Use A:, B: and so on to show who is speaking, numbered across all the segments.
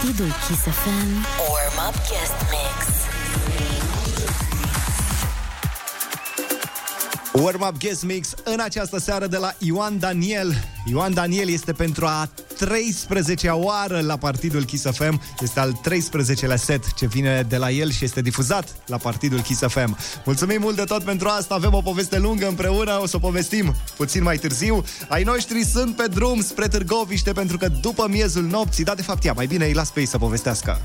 A: Partidul Kiss FM Warm-up Guest Mix
B: Warm-up guest mix în această seară de la Ioan Daniel. Ioan Daniel este pentru a 13-a oară la Partidul Kiss FM. Este al 13-lea set ce vine de la el și este difuzat la Partidul Kiss FM. Mulțumim mult de tot pentru asta. Avem o poveste lungă împreună, o să o povestim puțin mai târziu. Ai noștri sunt pe drum spre Târgoviște pentru că după miezul nopții, da, de fapt, ia, mai bine îi las pe ei să povestească.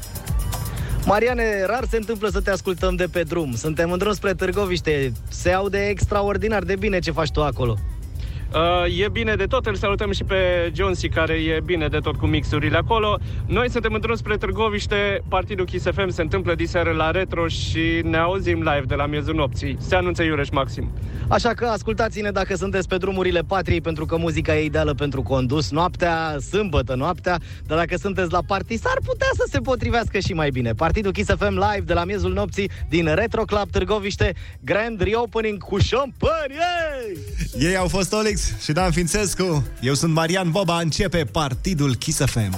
C: Mariane, rar se întâmplă să te ascultăm de pe drum. Suntem în drum spre Târgoviște. Se aude extraordinar de bine ce faci tu acolo.
D: Uh, e bine de tot, îl salutăm și pe Jonesy, care e bine de tot cu mixurile acolo. Noi suntem în drum spre Târgoviște, partidul Kiss FM se întâmplă diseară la Retro și ne auzim live de la miezul nopții. Se anunță Iureș Maxim.
C: Așa că ascultați-ne dacă sunteți pe drumurile patriei, pentru că muzica e ideală pentru condus noaptea, sâmbătă noaptea, dar dacă sunteți la party, s-ar putea să se potrivească și mai bine. Partidul Kiss FM live de la miezul nopții din Retro Club Târgoviște, grand reopening cu șampanie!
B: Ei au fost Olix și Dan Fințescu. Eu sunt Marian Boba, începe Partidul Kiss FM.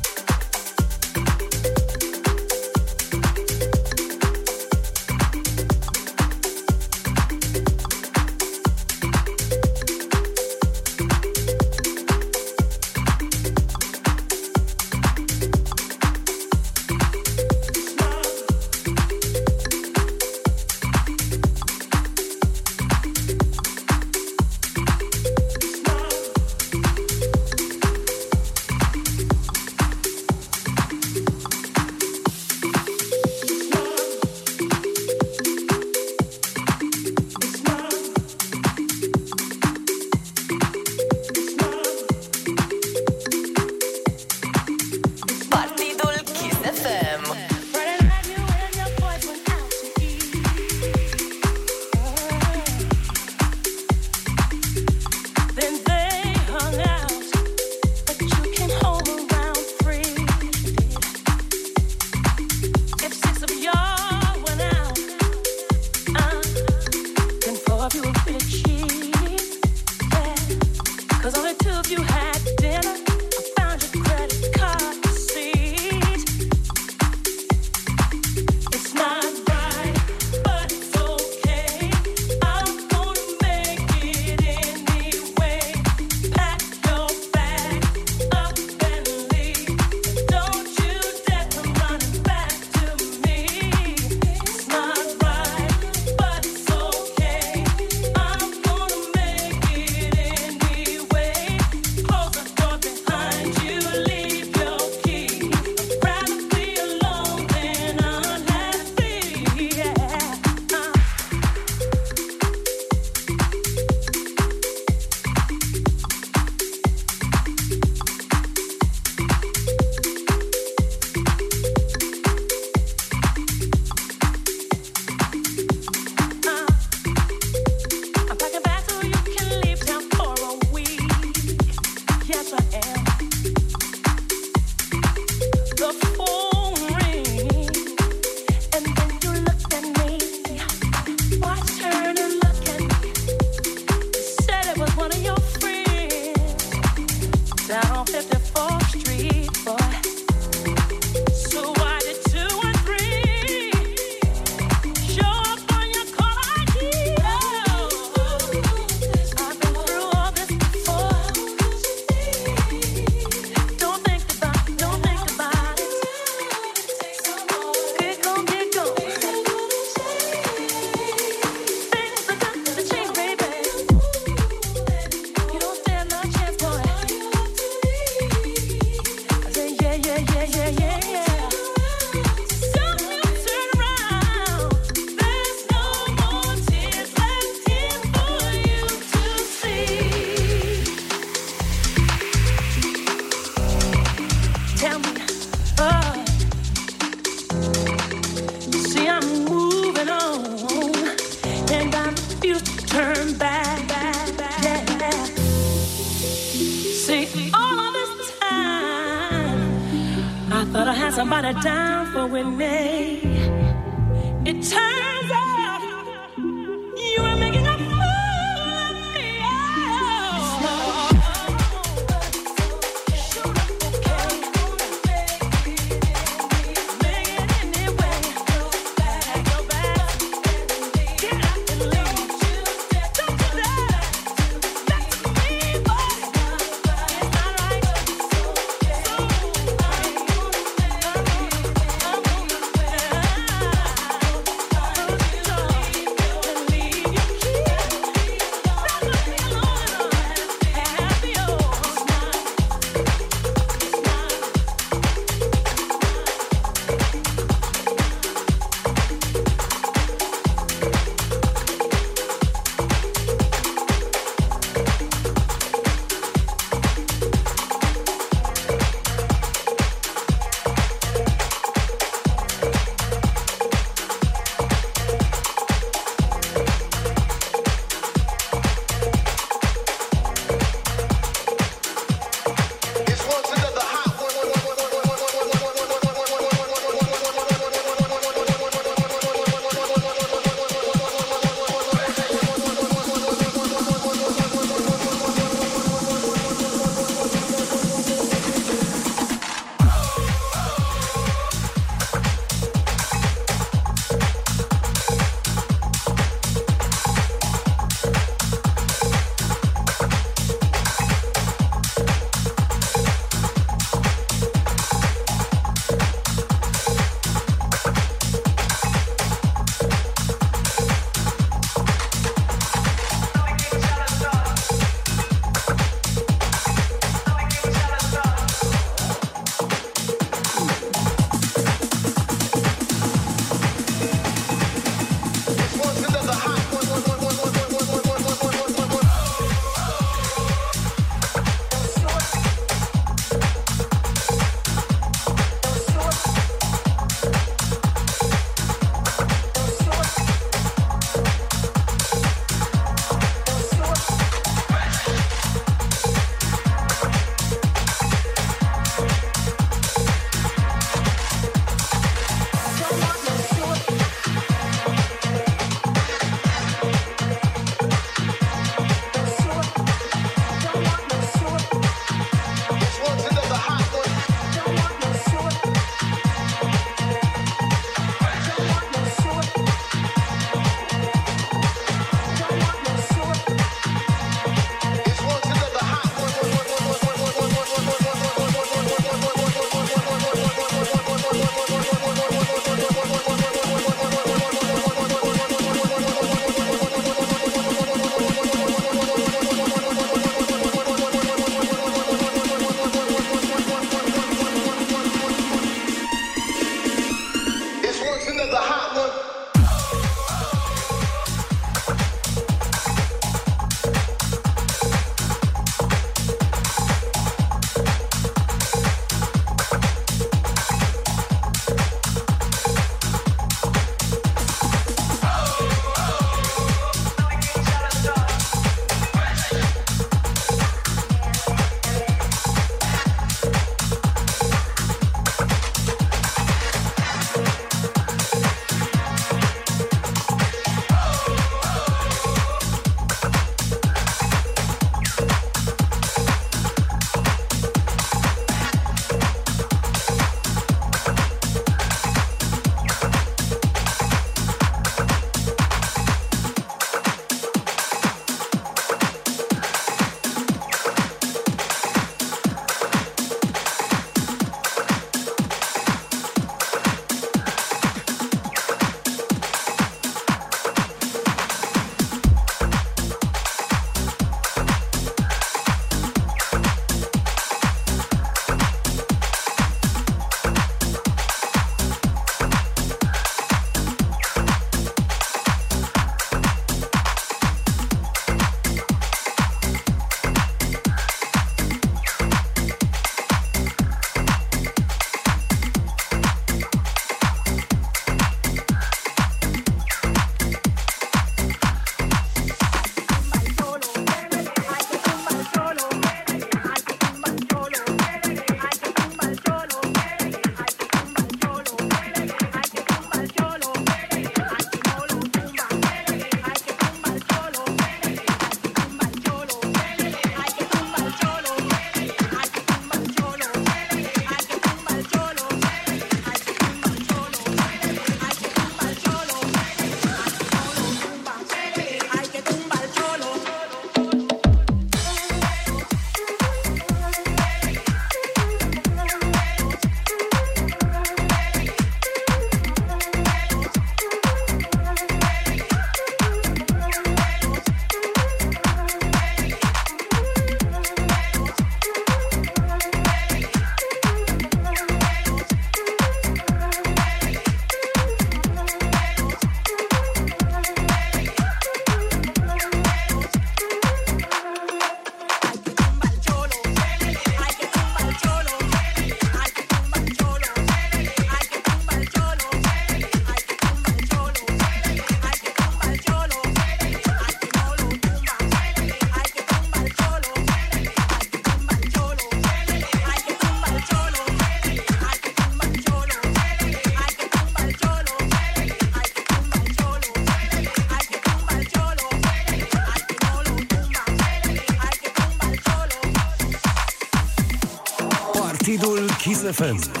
E: FM.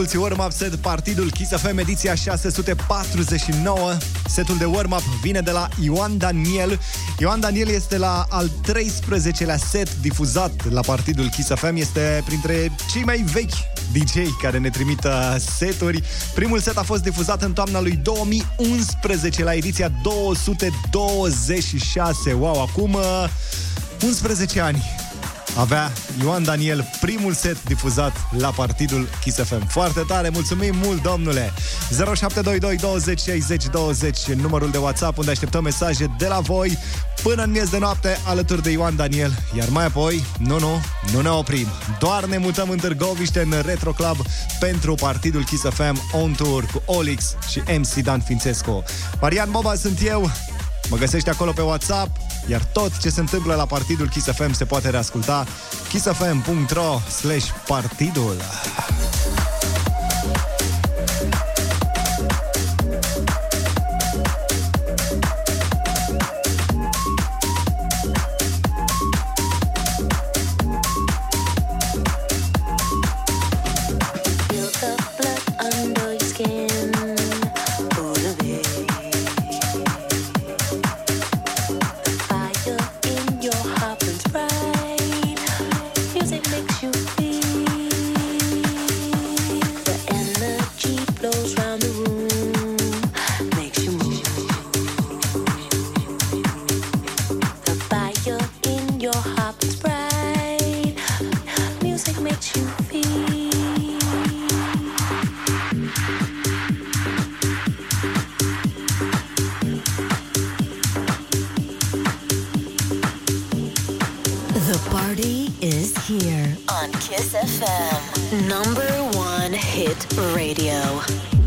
B: Asculți warm-up set Partidul Kiss FM ediția 649. Setul de warm-up vine de la Ioan Daniel. Ioan Daniel este la al 13-lea set difuzat la Partidul Kiss FM. Este printre cei mai vechi DJ care ne trimit uh, seturi. Primul set a fost difuzat în toamna lui 2011 la ediția 226. Wow, acum uh, 11 ani avea Ioan Daniel primul set difuzat la partidul Kiss FM. Foarte tare, mulțumim mult, domnule! 0722 20 60 20 numărul de WhatsApp unde așteptăm mesaje de la voi până în miez de noapte alături de Ioan Daniel. Iar mai apoi, nu, nu, nu ne oprim. Doar ne mutăm în Târgoviște, în Retro Club pentru partidul Kiss FM On Tour cu Olix și MC Dan Fințescu. Marian Boba sunt eu, Mă găsești acolo pe WhatsApp, iar tot ce se întâmplă la partidul Kiss FM se poate reasculta kissfm.ro slash partidul.
A: Kiss FM. Number one hit radio.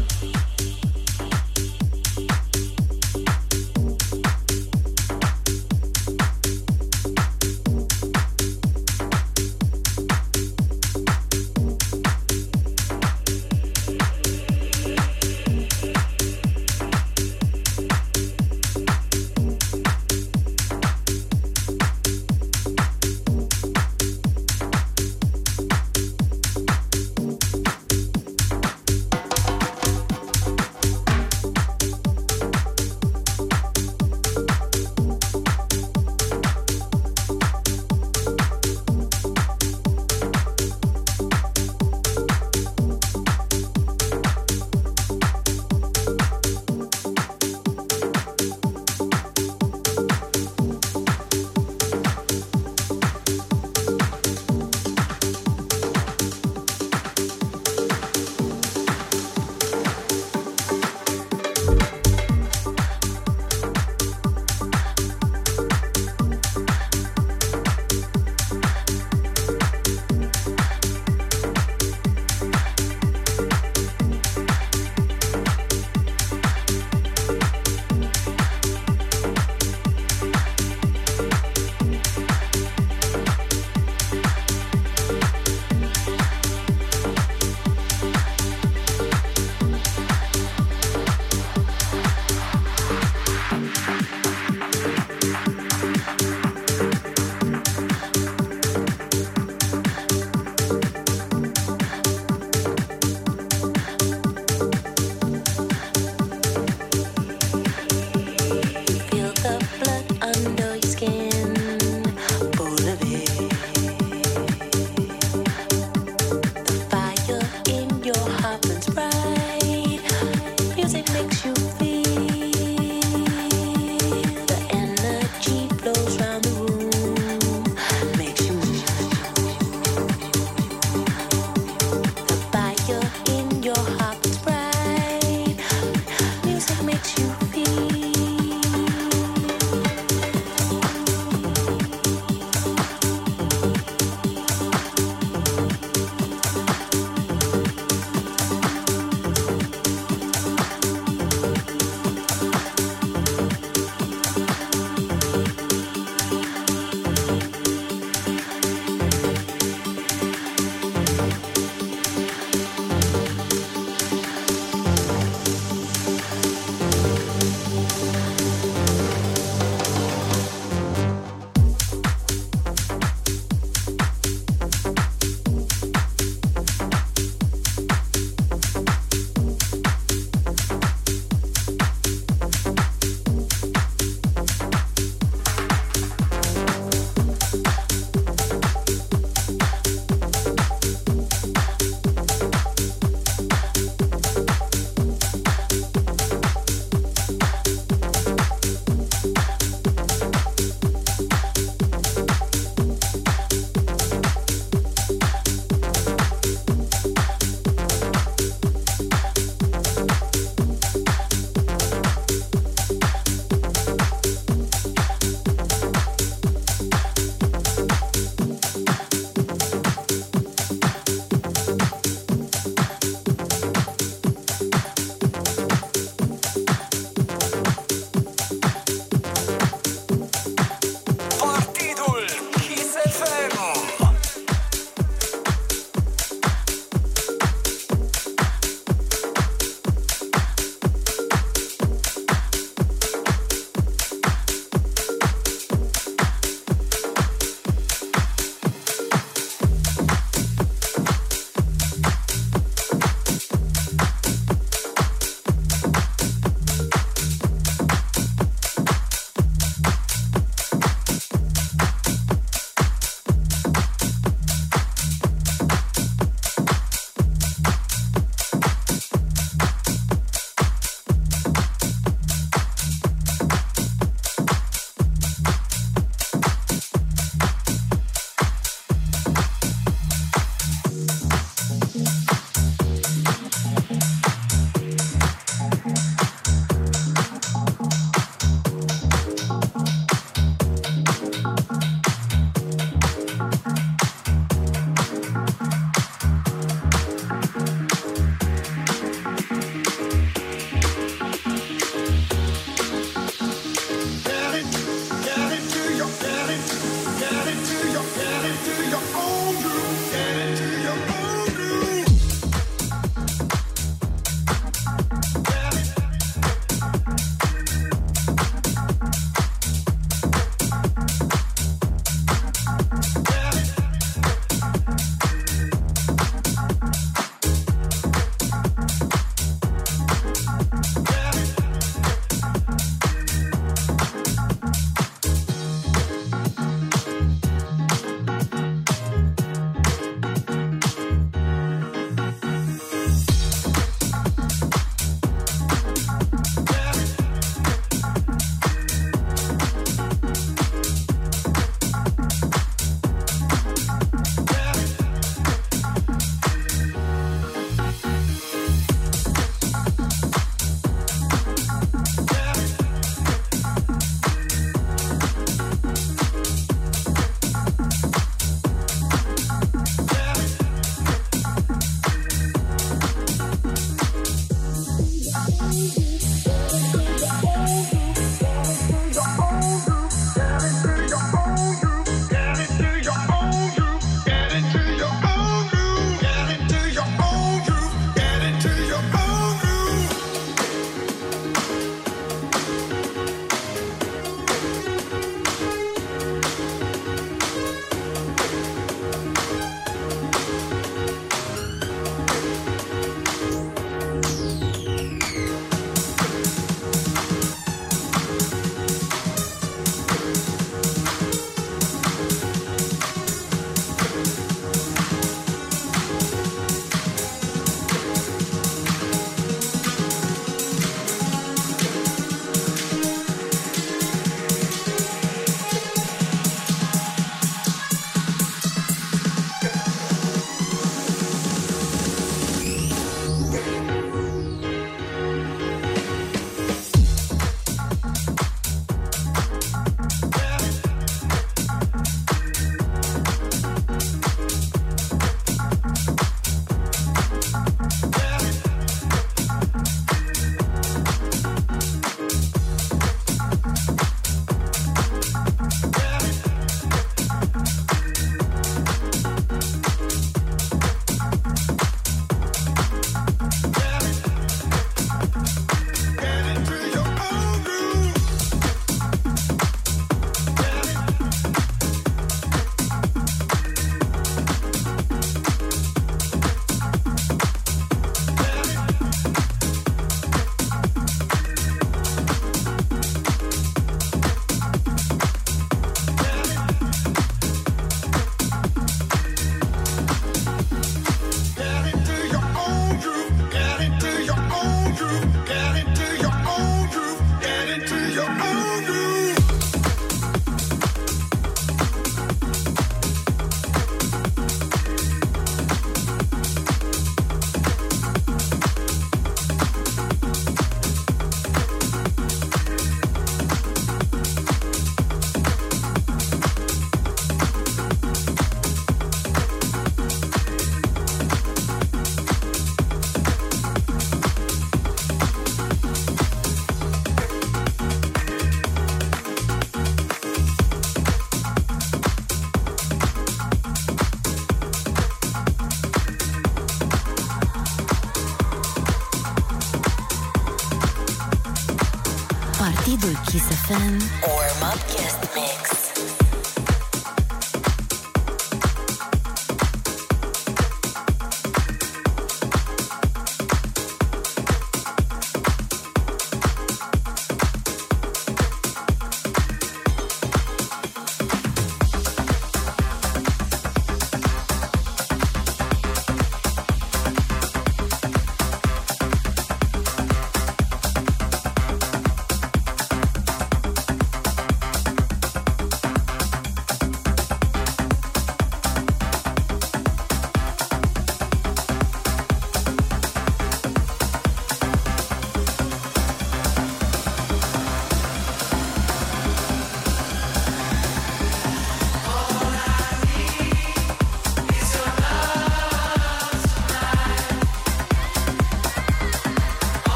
F: Kiss FM
G: Warm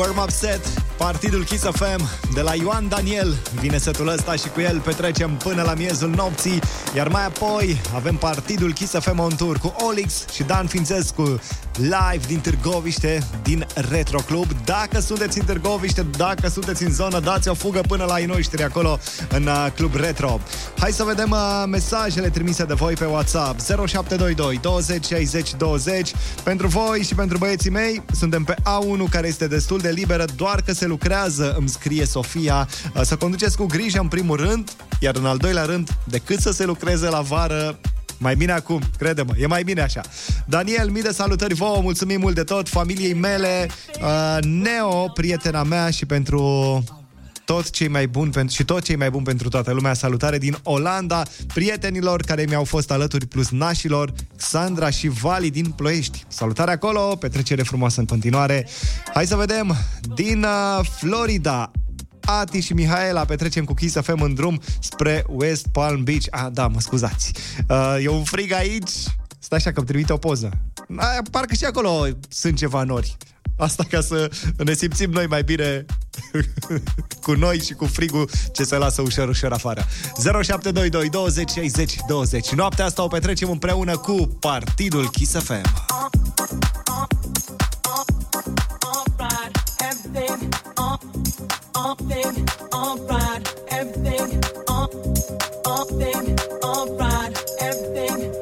B: Warm-up set, partidul Kiss FM de la Ioan Daniel. Vine setul ăsta și cu el petrecem până la miezul nopții, iar mai apoi avem partidul Kiss FM on tour cu Olix și Dan Fințescu live din Târgoviște, din Retro Club. Dacă sunteți în Târgoviște, dacă sunteți în zonă, dați o fugă până la ei noștri acolo în uh, Club Retro. Hai să vedem uh, mesajele trimise de voi pe WhatsApp 0722 20 60 20. Pentru voi și pentru băieții mei, suntem pe A1 care este destul de liberă, doar că se lucrează, îmi scrie Sofia. Uh, Să conduceți cu grijă în primul rând, iar în al doilea rând, decât să se lucreze la vară, mai bine acum, crede-mă, e mai bine așa. Daniel, mii de salutări vouă, mulțumim mult de tot, familiei mele, uh, Neo, prietena mea și pentru tot cei mai buni pentru, și tot cei mai buni pentru toată lumea. Salutare din Olanda, prietenilor care mi-au fost alături, plus nașilor, Xandra și Vali din Ploiești. Salutare acolo, petrecere frumoasă în continuare. Hai să vedem, din uh, Florida, Ati și Mihaela petrecem cu Kiss FM în drum spre West Palm Beach. Ah, da, mă scuzați. Uh, e un frig aici. Stai așa că îmi trimite o poză. Ah, parcă și acolo sunt ceva nori. Asta ca să ne simțim noi mai bine cu noi și cu frigul ce se lasă ușor, ușor afară. 0722 20 60 20. Noaptea asta o petrecem împreună cu Partidul Kiss FM.
H: alright, Everything, all, all thing, all right, everything.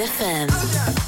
I: Partidul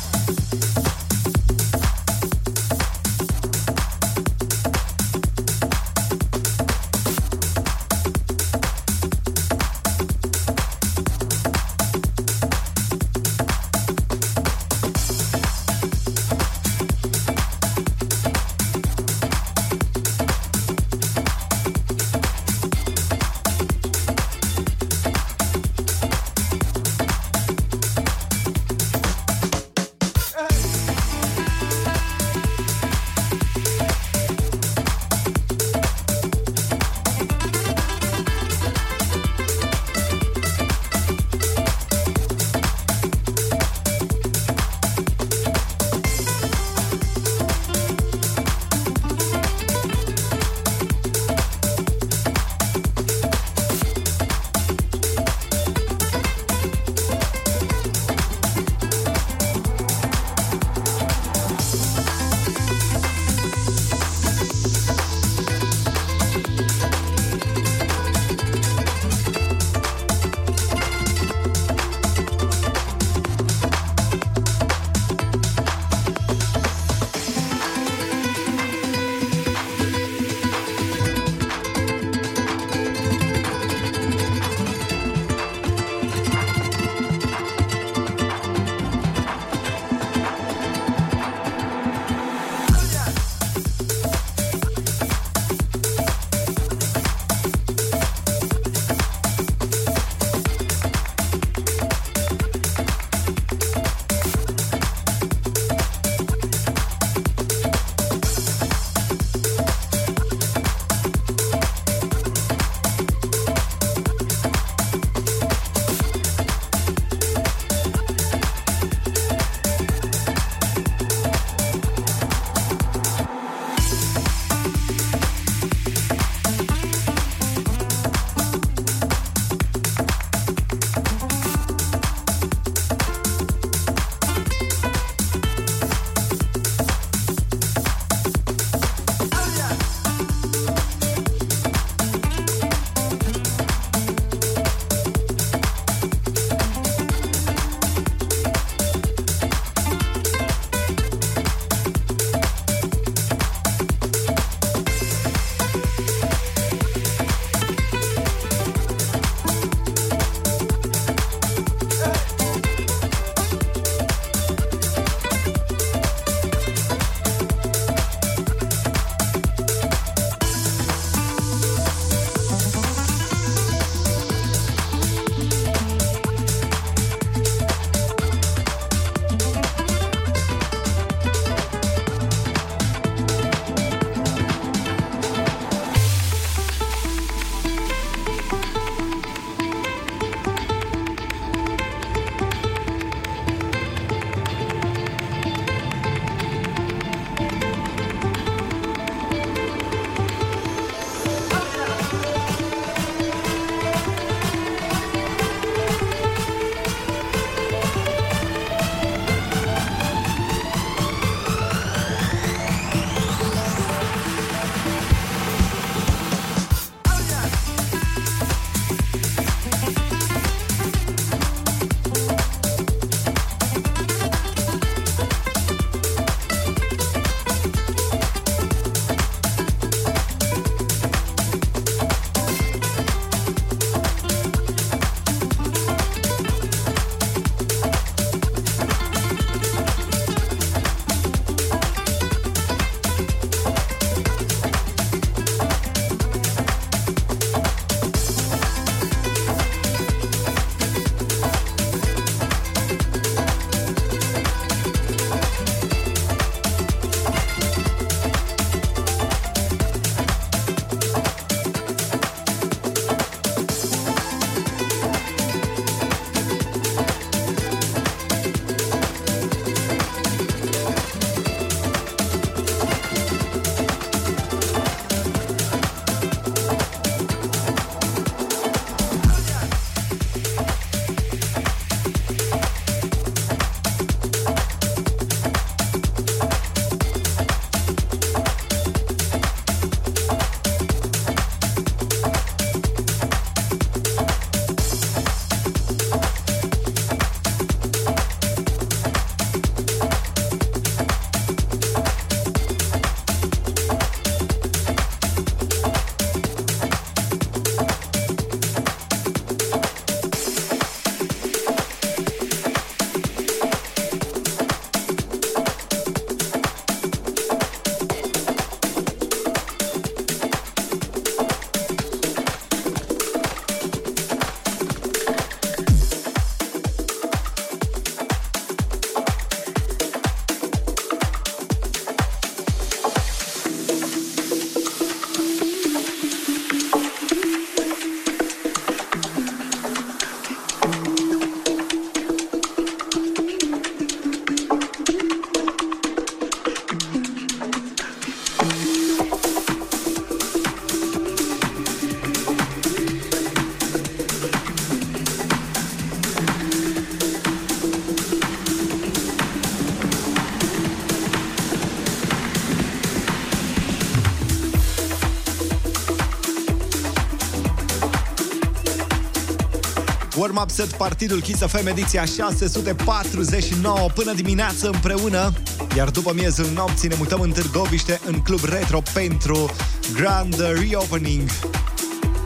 I: Kiss FM.
B: Warm-up set Partidul Kiss FM ediția 649 până dimineață împreună. Iar după miezul nopții ne mutăm în Târgoviște în Club Retro pentru Grand Reopening.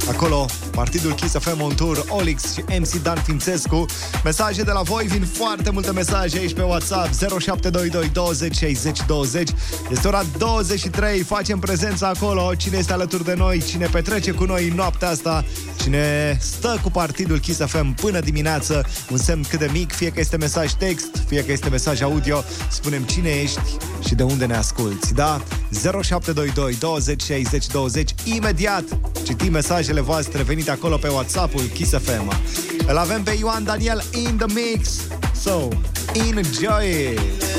B: Acolo, partidul Kiss FM on tour, Olix și MC Dan Fințescu. Mesaje de la voi, vin foarte multe mesaje aici pe WhatsApp 0722 20 60 20. Este ora 23, facem prezența acolo. Cine este alături de noi, cine petrece cu noi noaptea asta, cine stă cu partidul Kiss FM până dimineață, un semn cât de mic, fie că este mesaj text, fie că este mesaj audio, spunem cine ești și de unde ne asculti, da? 0722 20 60 20. Imediat citim mesajele voastre venite acolo pe WhatsApp-ul Kiss FM. Îl avem pe Ioan Daniel in the mix. So, enjoy it!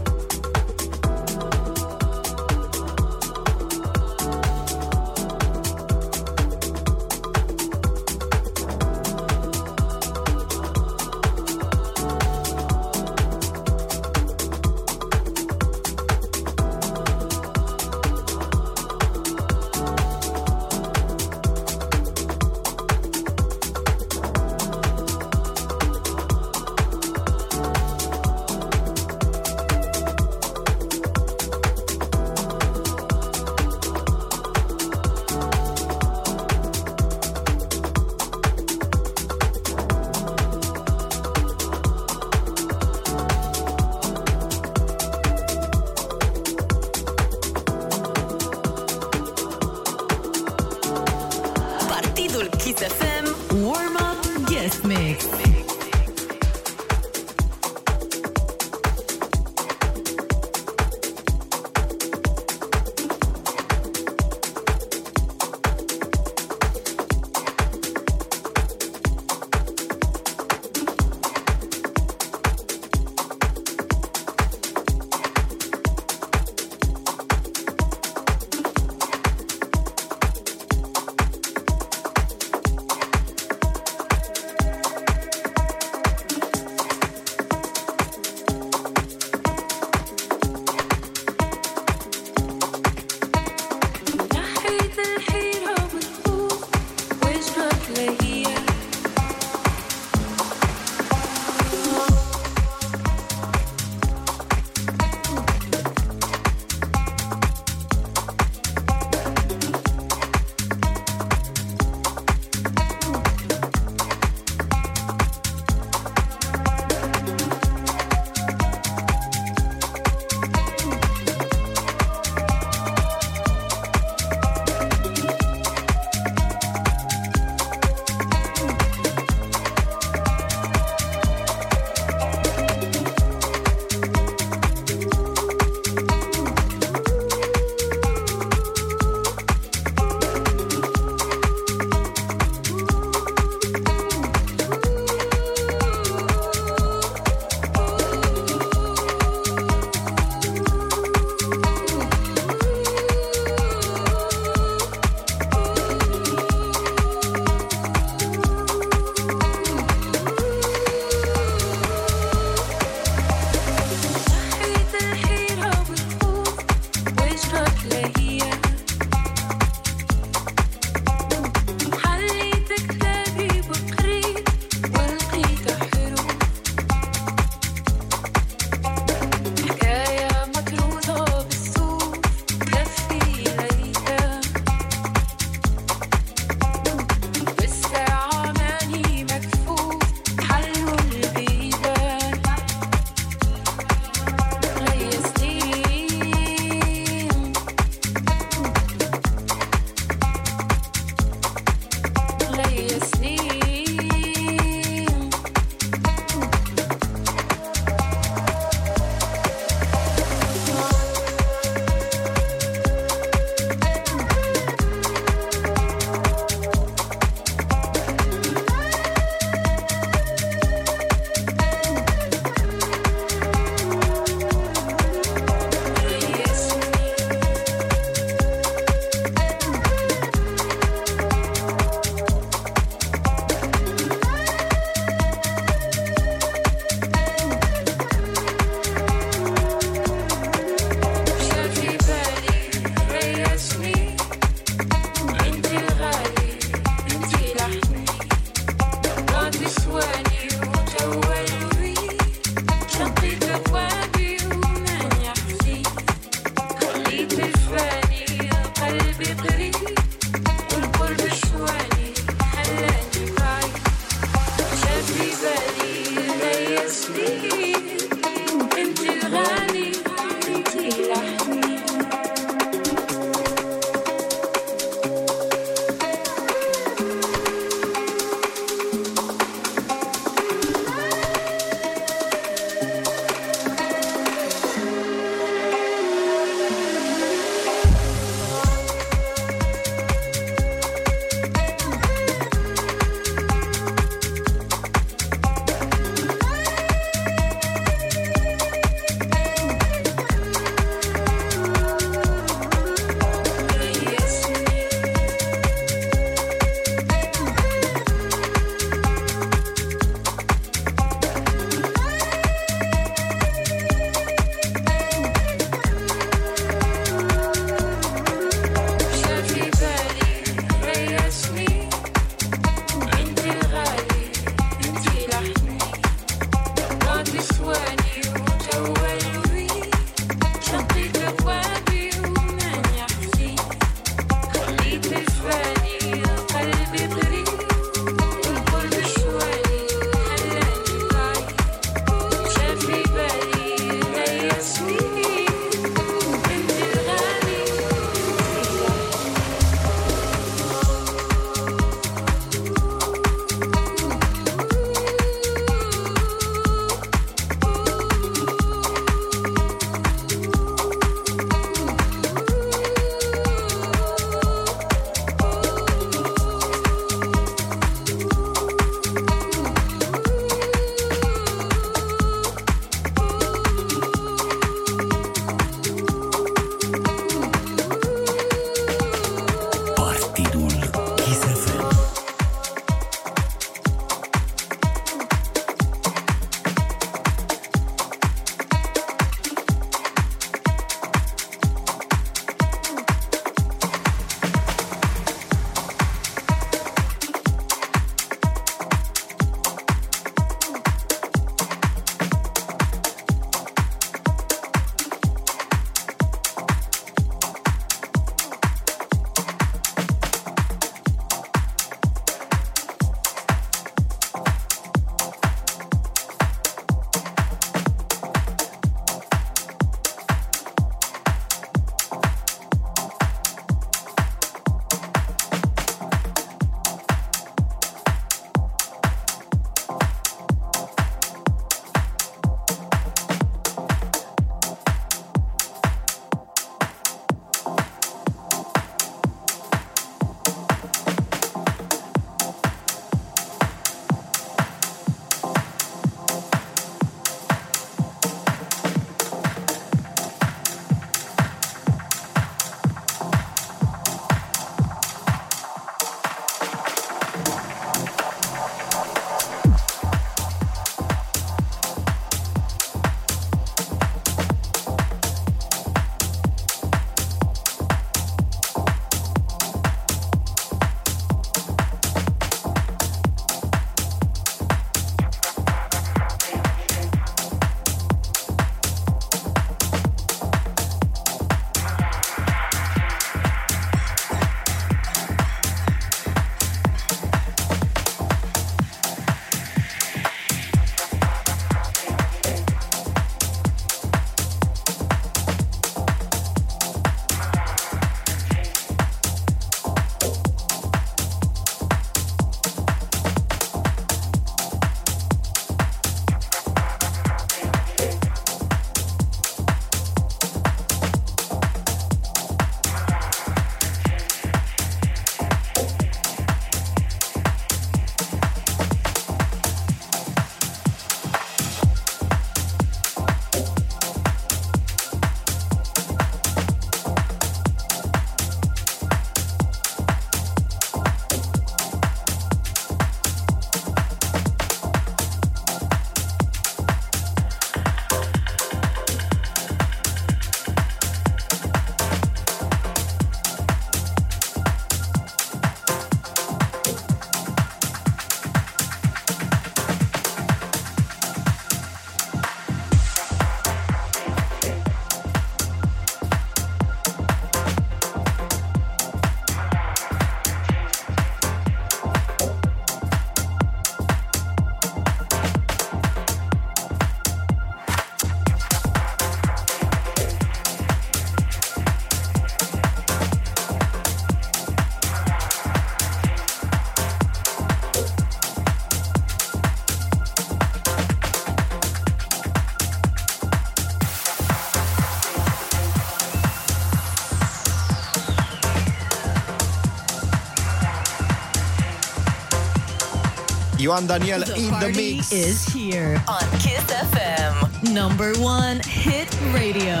B: Ioan Daniel
G: The
B: in the
G: party
B: mix.
G: is here on Kiss FM. Number one hit radio.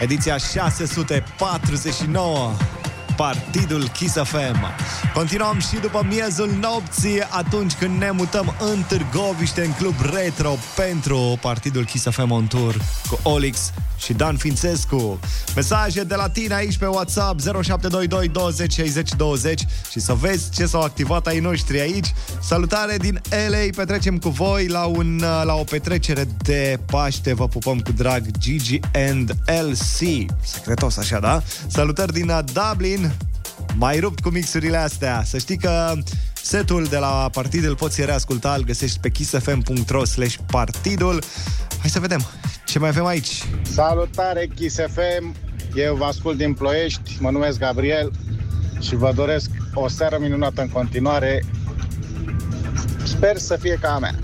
B: Ediția 649 Partidul Kiss FM Continuăm și după miezul nopții Atunci când ne mutăm în Târgoviște În club retro pentru Partidul Kiss FM On Tour Cu Olix și Dan Fințescu Mesaje de la tine aici pe WhatsApp 0722 20 60 20 Și să vezi ce s-au activat ai noștri aici Salutare din LA Petrecem cu voi la, un, la o petrecere de Paște Vă pupăm cu drag Gigi and LC Secretos așa, da? Salutări din uh, Dublin mai rupt cu mixurile astea. Să știi că setul de la partid îl poți reasculta, îl găsești pe kissfm.ro slash partidul. Hai să vedem ce mai avem aici.
J: Salutare Kiss FM, eu vă ascult din Ploiești, mă numesc Gabriel și vă doresc o seară minunată în continuare. Sper să fie ca a mea.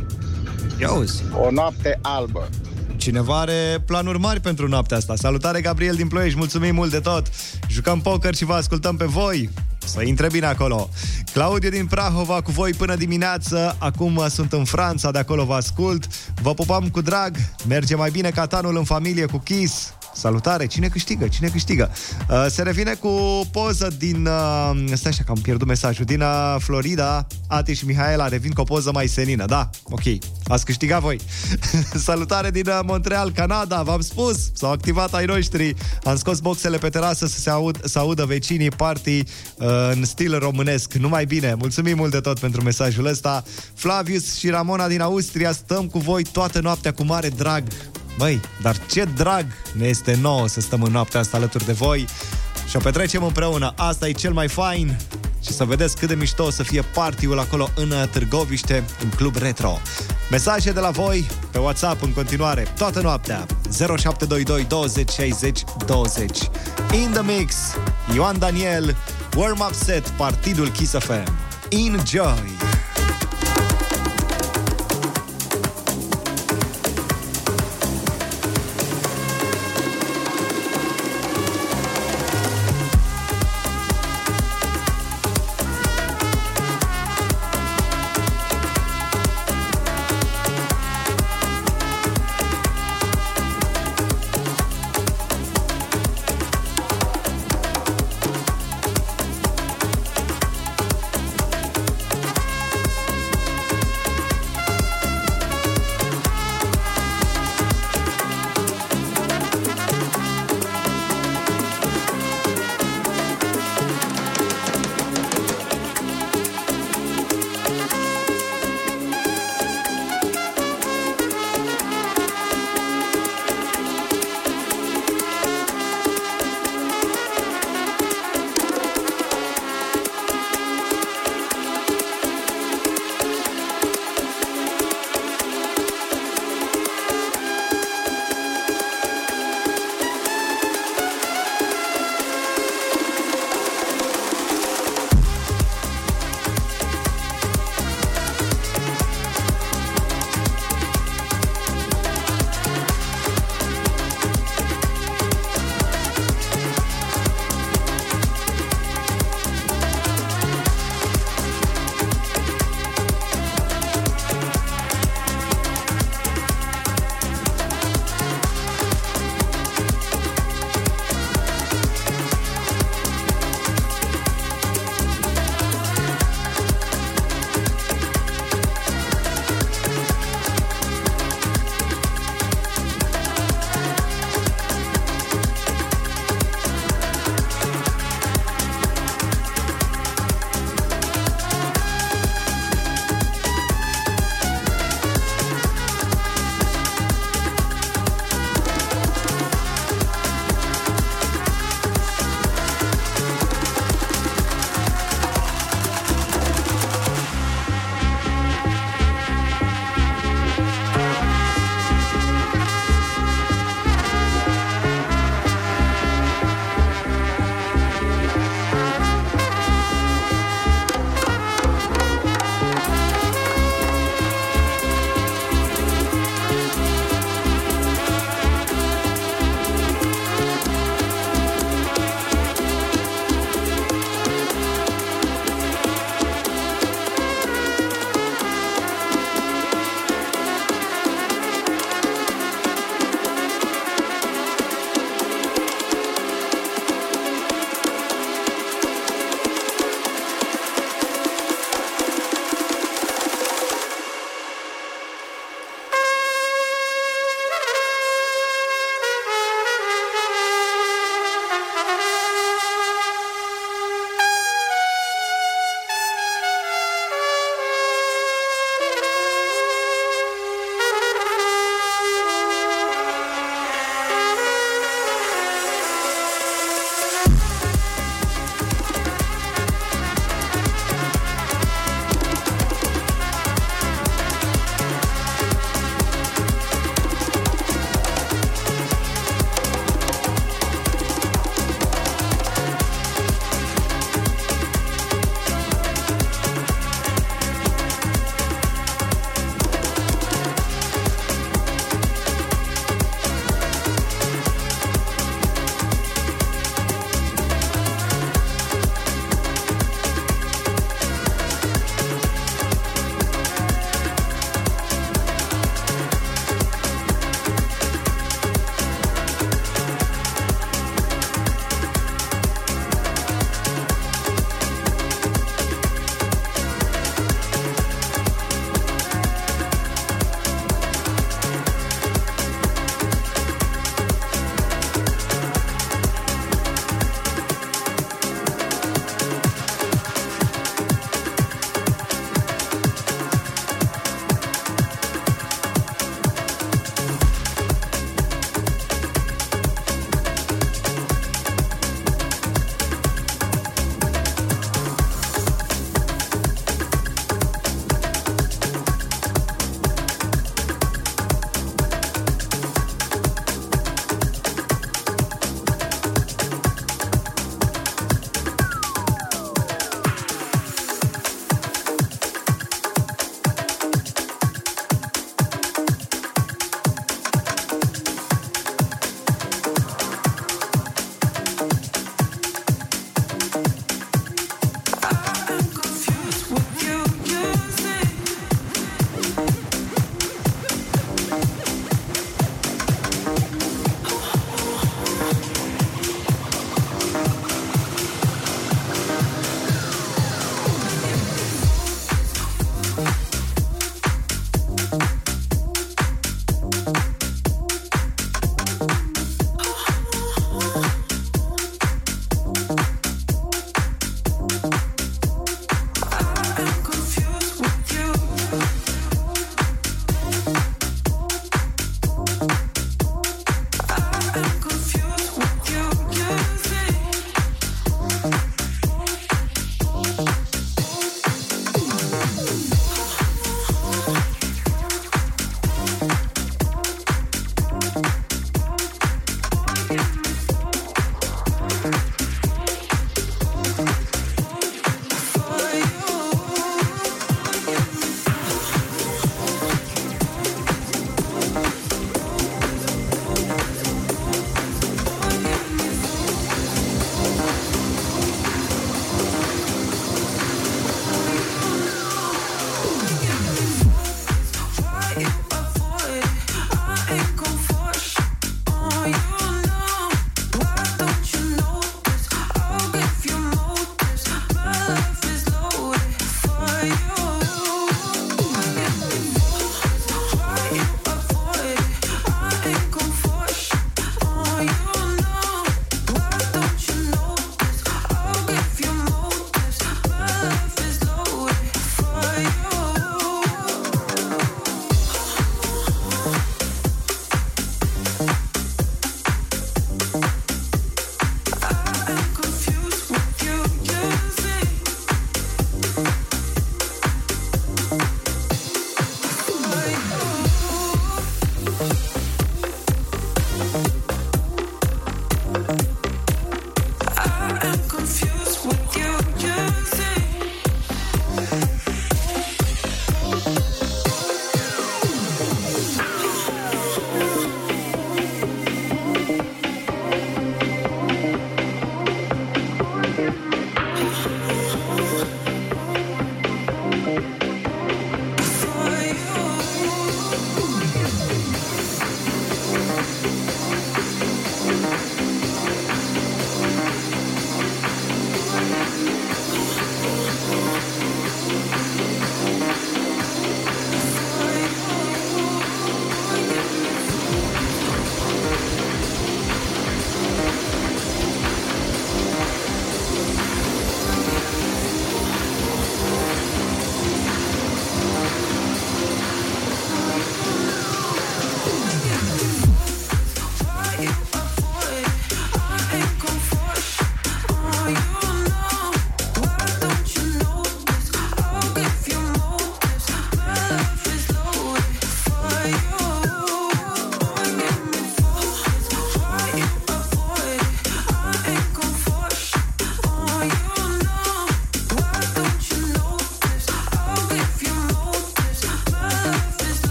B: Ia uzi.
J: O noapte albă.
B: Cineva are planuri mari pentru noaptea asta. Salutare, Gabriel din Ploiești, mulțumim mult de tot. Jucăm poker și vă ascultăm pe voi. Să intre bine acolo. Claudiu din Prahova cu voi până dimineață. Acum uh, sunt în Franța, de acolo vă ascult. Vă pupam cu drag. Merge mai bine ca tanul în familie cu Kiss. Salutare, cine câștigă? Cine câștigă? Uh, se revine cu o poză din... Uh, stai așa că am pierdut mesajul. Din uh, Florida, Ati și Mihaela revin cu o poză mai senină. Da, ok. Ați câștigat voi. Salutare din uh, Montreal, Canada. V-am spus, s-au activat ai noștri. Am scos boxele pe terasă să se aud, să audă vecinii party uh, în stil românesc. Numai bine. Mulțumim mult de tot pentru mesajul ăsta. Flavius și Ramona din Austria stăm cu voi toată noaptea cu mare drag. Băi, dar ce drag ne este nouă să stăm în noaptea asta alături de voi și o petrecem împreună. Asta e cel mai fain și să vedeți cât de mișto o să fie partiul acolo în Târgoviște, în Club Retro. Mesaje de la voi pe WhatsApp în continuare, toată noaptea, 0722 20 60 20. In the mix, Ioan Daniel, warm-up set, Partidul Kiss FM. Enjoy!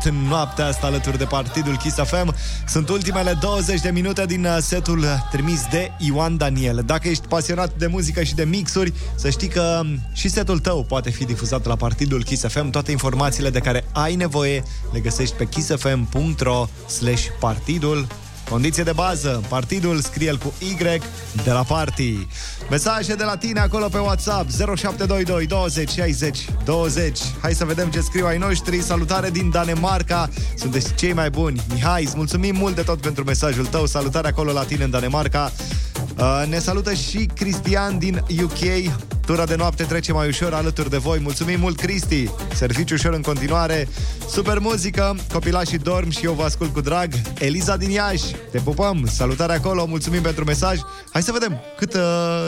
B: 8 în noaptea asta alături de partidul Kiss FM. Sunt ultimele 20 de minute din uh, setul uh, trimis de Ioan Daniel. Dacă ești pasionat de muzică și de mixuri, să știi că um, și setul tău poate fi difuzat la partidul Kiss FM. Toate informațiile de care ai nevoie le găsești pe kissfm.ro partidul Condiție de bază, partidul scrie cu Y de la party. Mesaje de la tine acolo pe WhatsApp 0722 20 60 20. Hai să vedem ce scriu ai noștri. Salutare din Danemarca. Sunteți cei mai buni. Mihai, îți mulțumim mult de tot pentru mesajul tău. Salutare acolo la tine în Danemarca. Uh, ne salută și Cristian din UK. Tura de noapte trece mai ușor alături de voi. Mulțumim mult, Cristi! Serviciu ușor în continuare. Super muzică, copilașii dorm și eu vă ascult cu drag. Eliza din Iași, te pupăm! Salutare acolo, mulțumim pentru mesaj. Hai să vedem cât uh,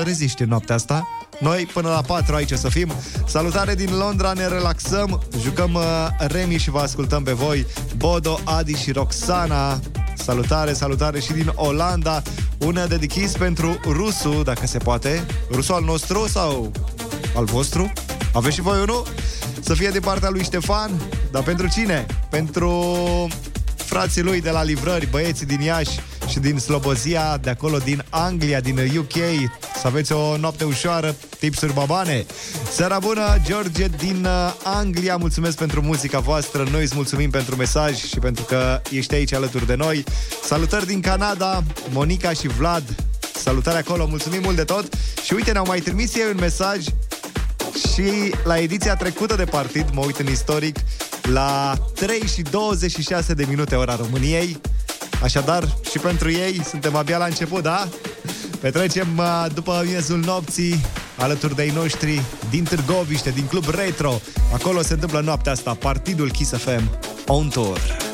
B: reziști în noaptea asta. Noi până la 4 aici o să fim. Salutare din Londra, ne relaxăm, jucăm uh, Remi și vă ascultăm pe voi. Bodo, Adi și Roxana. Salutare, salutare și din Olanda. Una dedichis pentru Rusu, dacă se poate. Rusu al nostru sau al vostru? Aveți și voi unul? Să fie din partea lui Ștefan, dar pentru cine? Pentru frații lui de la livrări, băieții din Iași și din Slobozia, de acolo din Anglia, din UK. Să aveți o noapte ușoară, tipsuri babane. Seara bună, George din uh, Anglia, mulțumesc pentru muzica voastră. Noi îți mulțumim pentru mesaj și pentru că ești aici alături de noi. Salutări din Canada, Monica și Vlad. Salutare acolo, mulțumim mult de tot. Și uite, ne-au mai trimis ei un mesaj și la ediția trecută de partid, mă uit în istoric, la 3 și 26 de minute ora României. Așadar, și pentru ei suntem abia la început, da? Petrecem uh, după miezul nopții alături de ei noștri din Târgoviște, din Club Retro. Acolo se întâmplă noaptea asta, partidul Kiss FM on tour.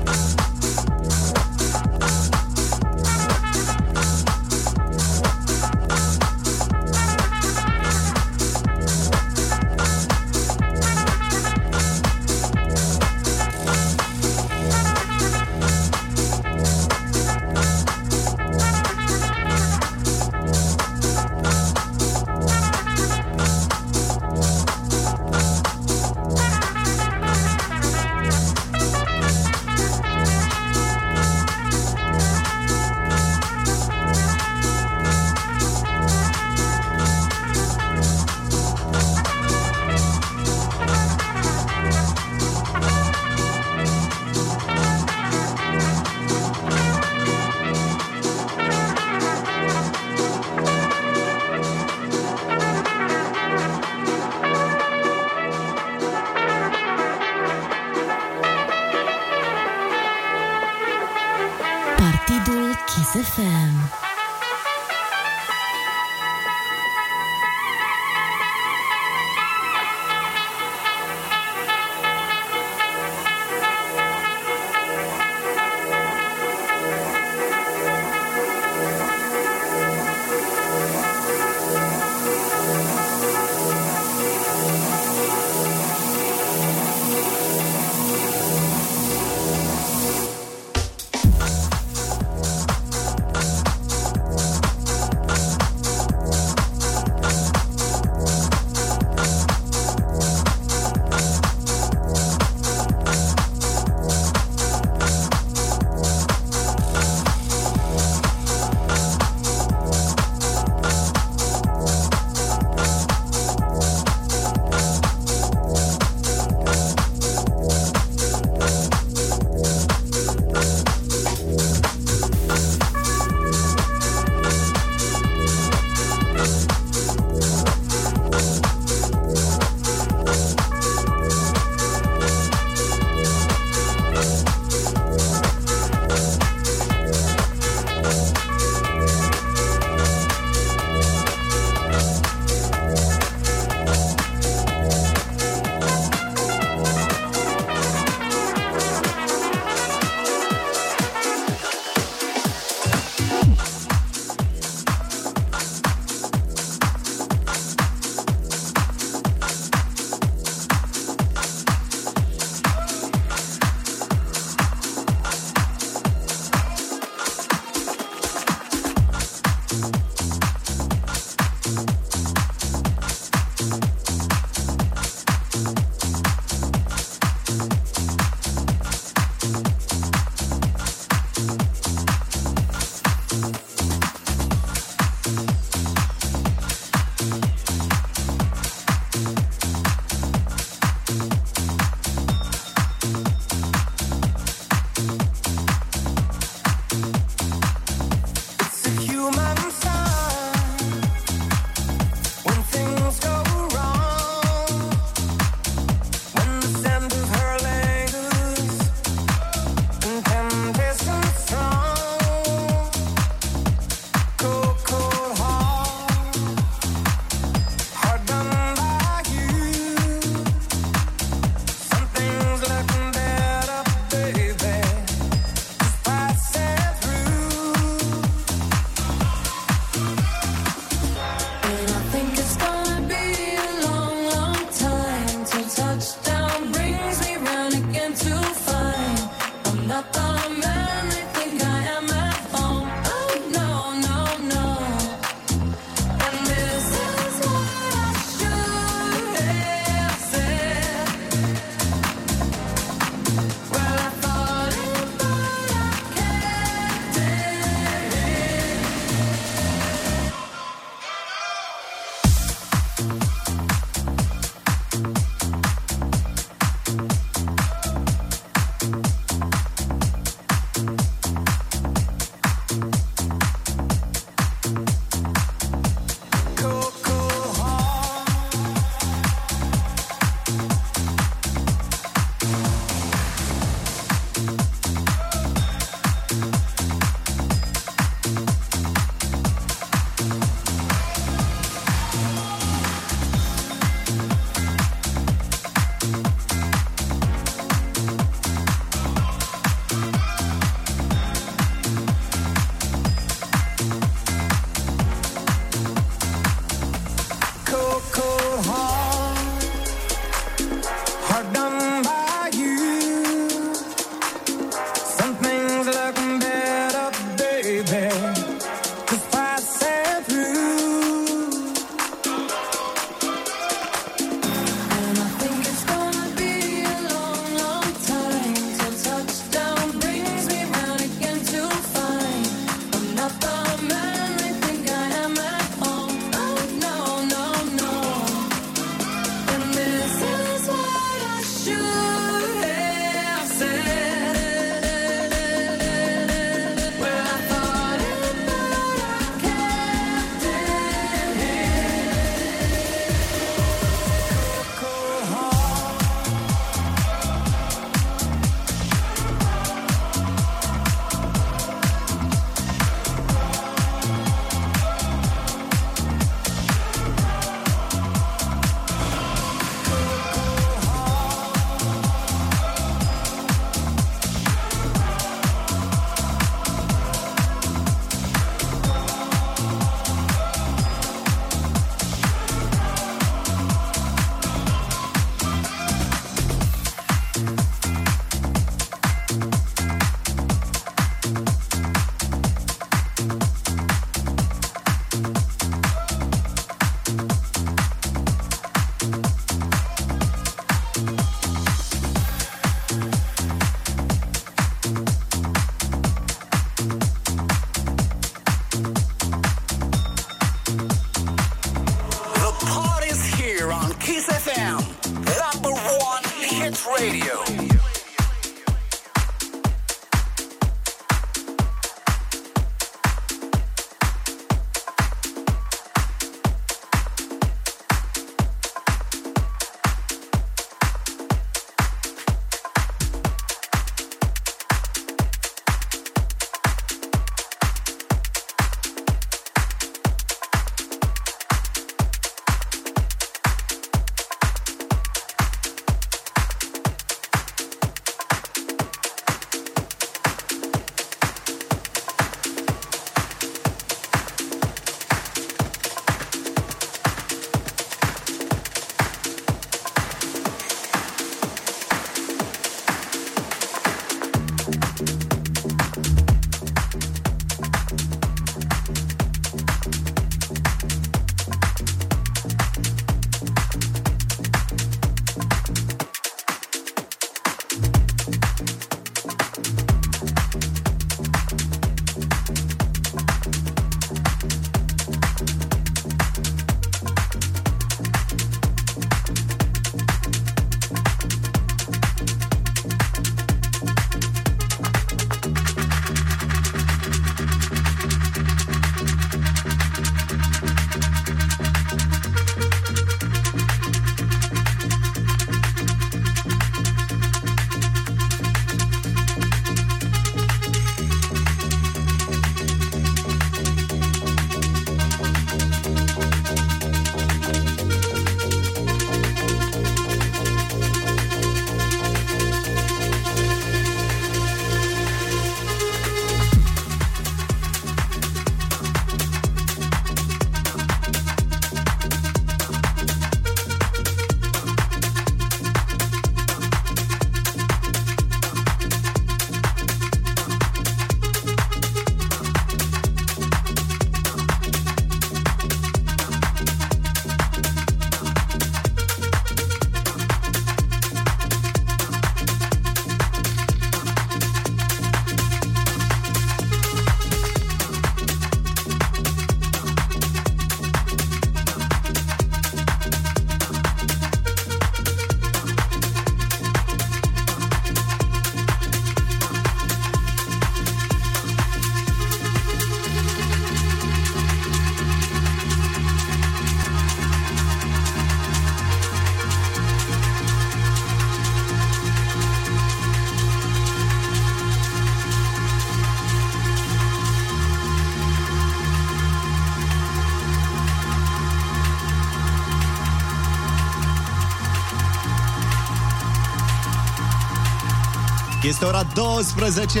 B: Este ora 12.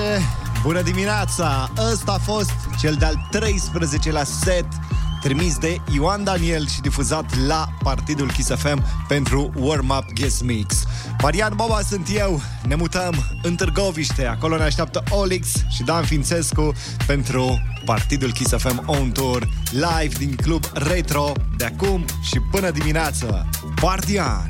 B: Bună dimineața! Ăsta a fost cel de-al 13-lea set trimis de Ioan Daniel și difuzat la Partidul Kiss FM pentru Warm Up Guest Mix. Marian Boba sunt eu, ne mutăm în Târgoviște, acolo ne așteaptă Olix și Dan Fințescu pentru Partidul Kiss FM On Tour live din Club Retro de acum și până dimineață. Partian!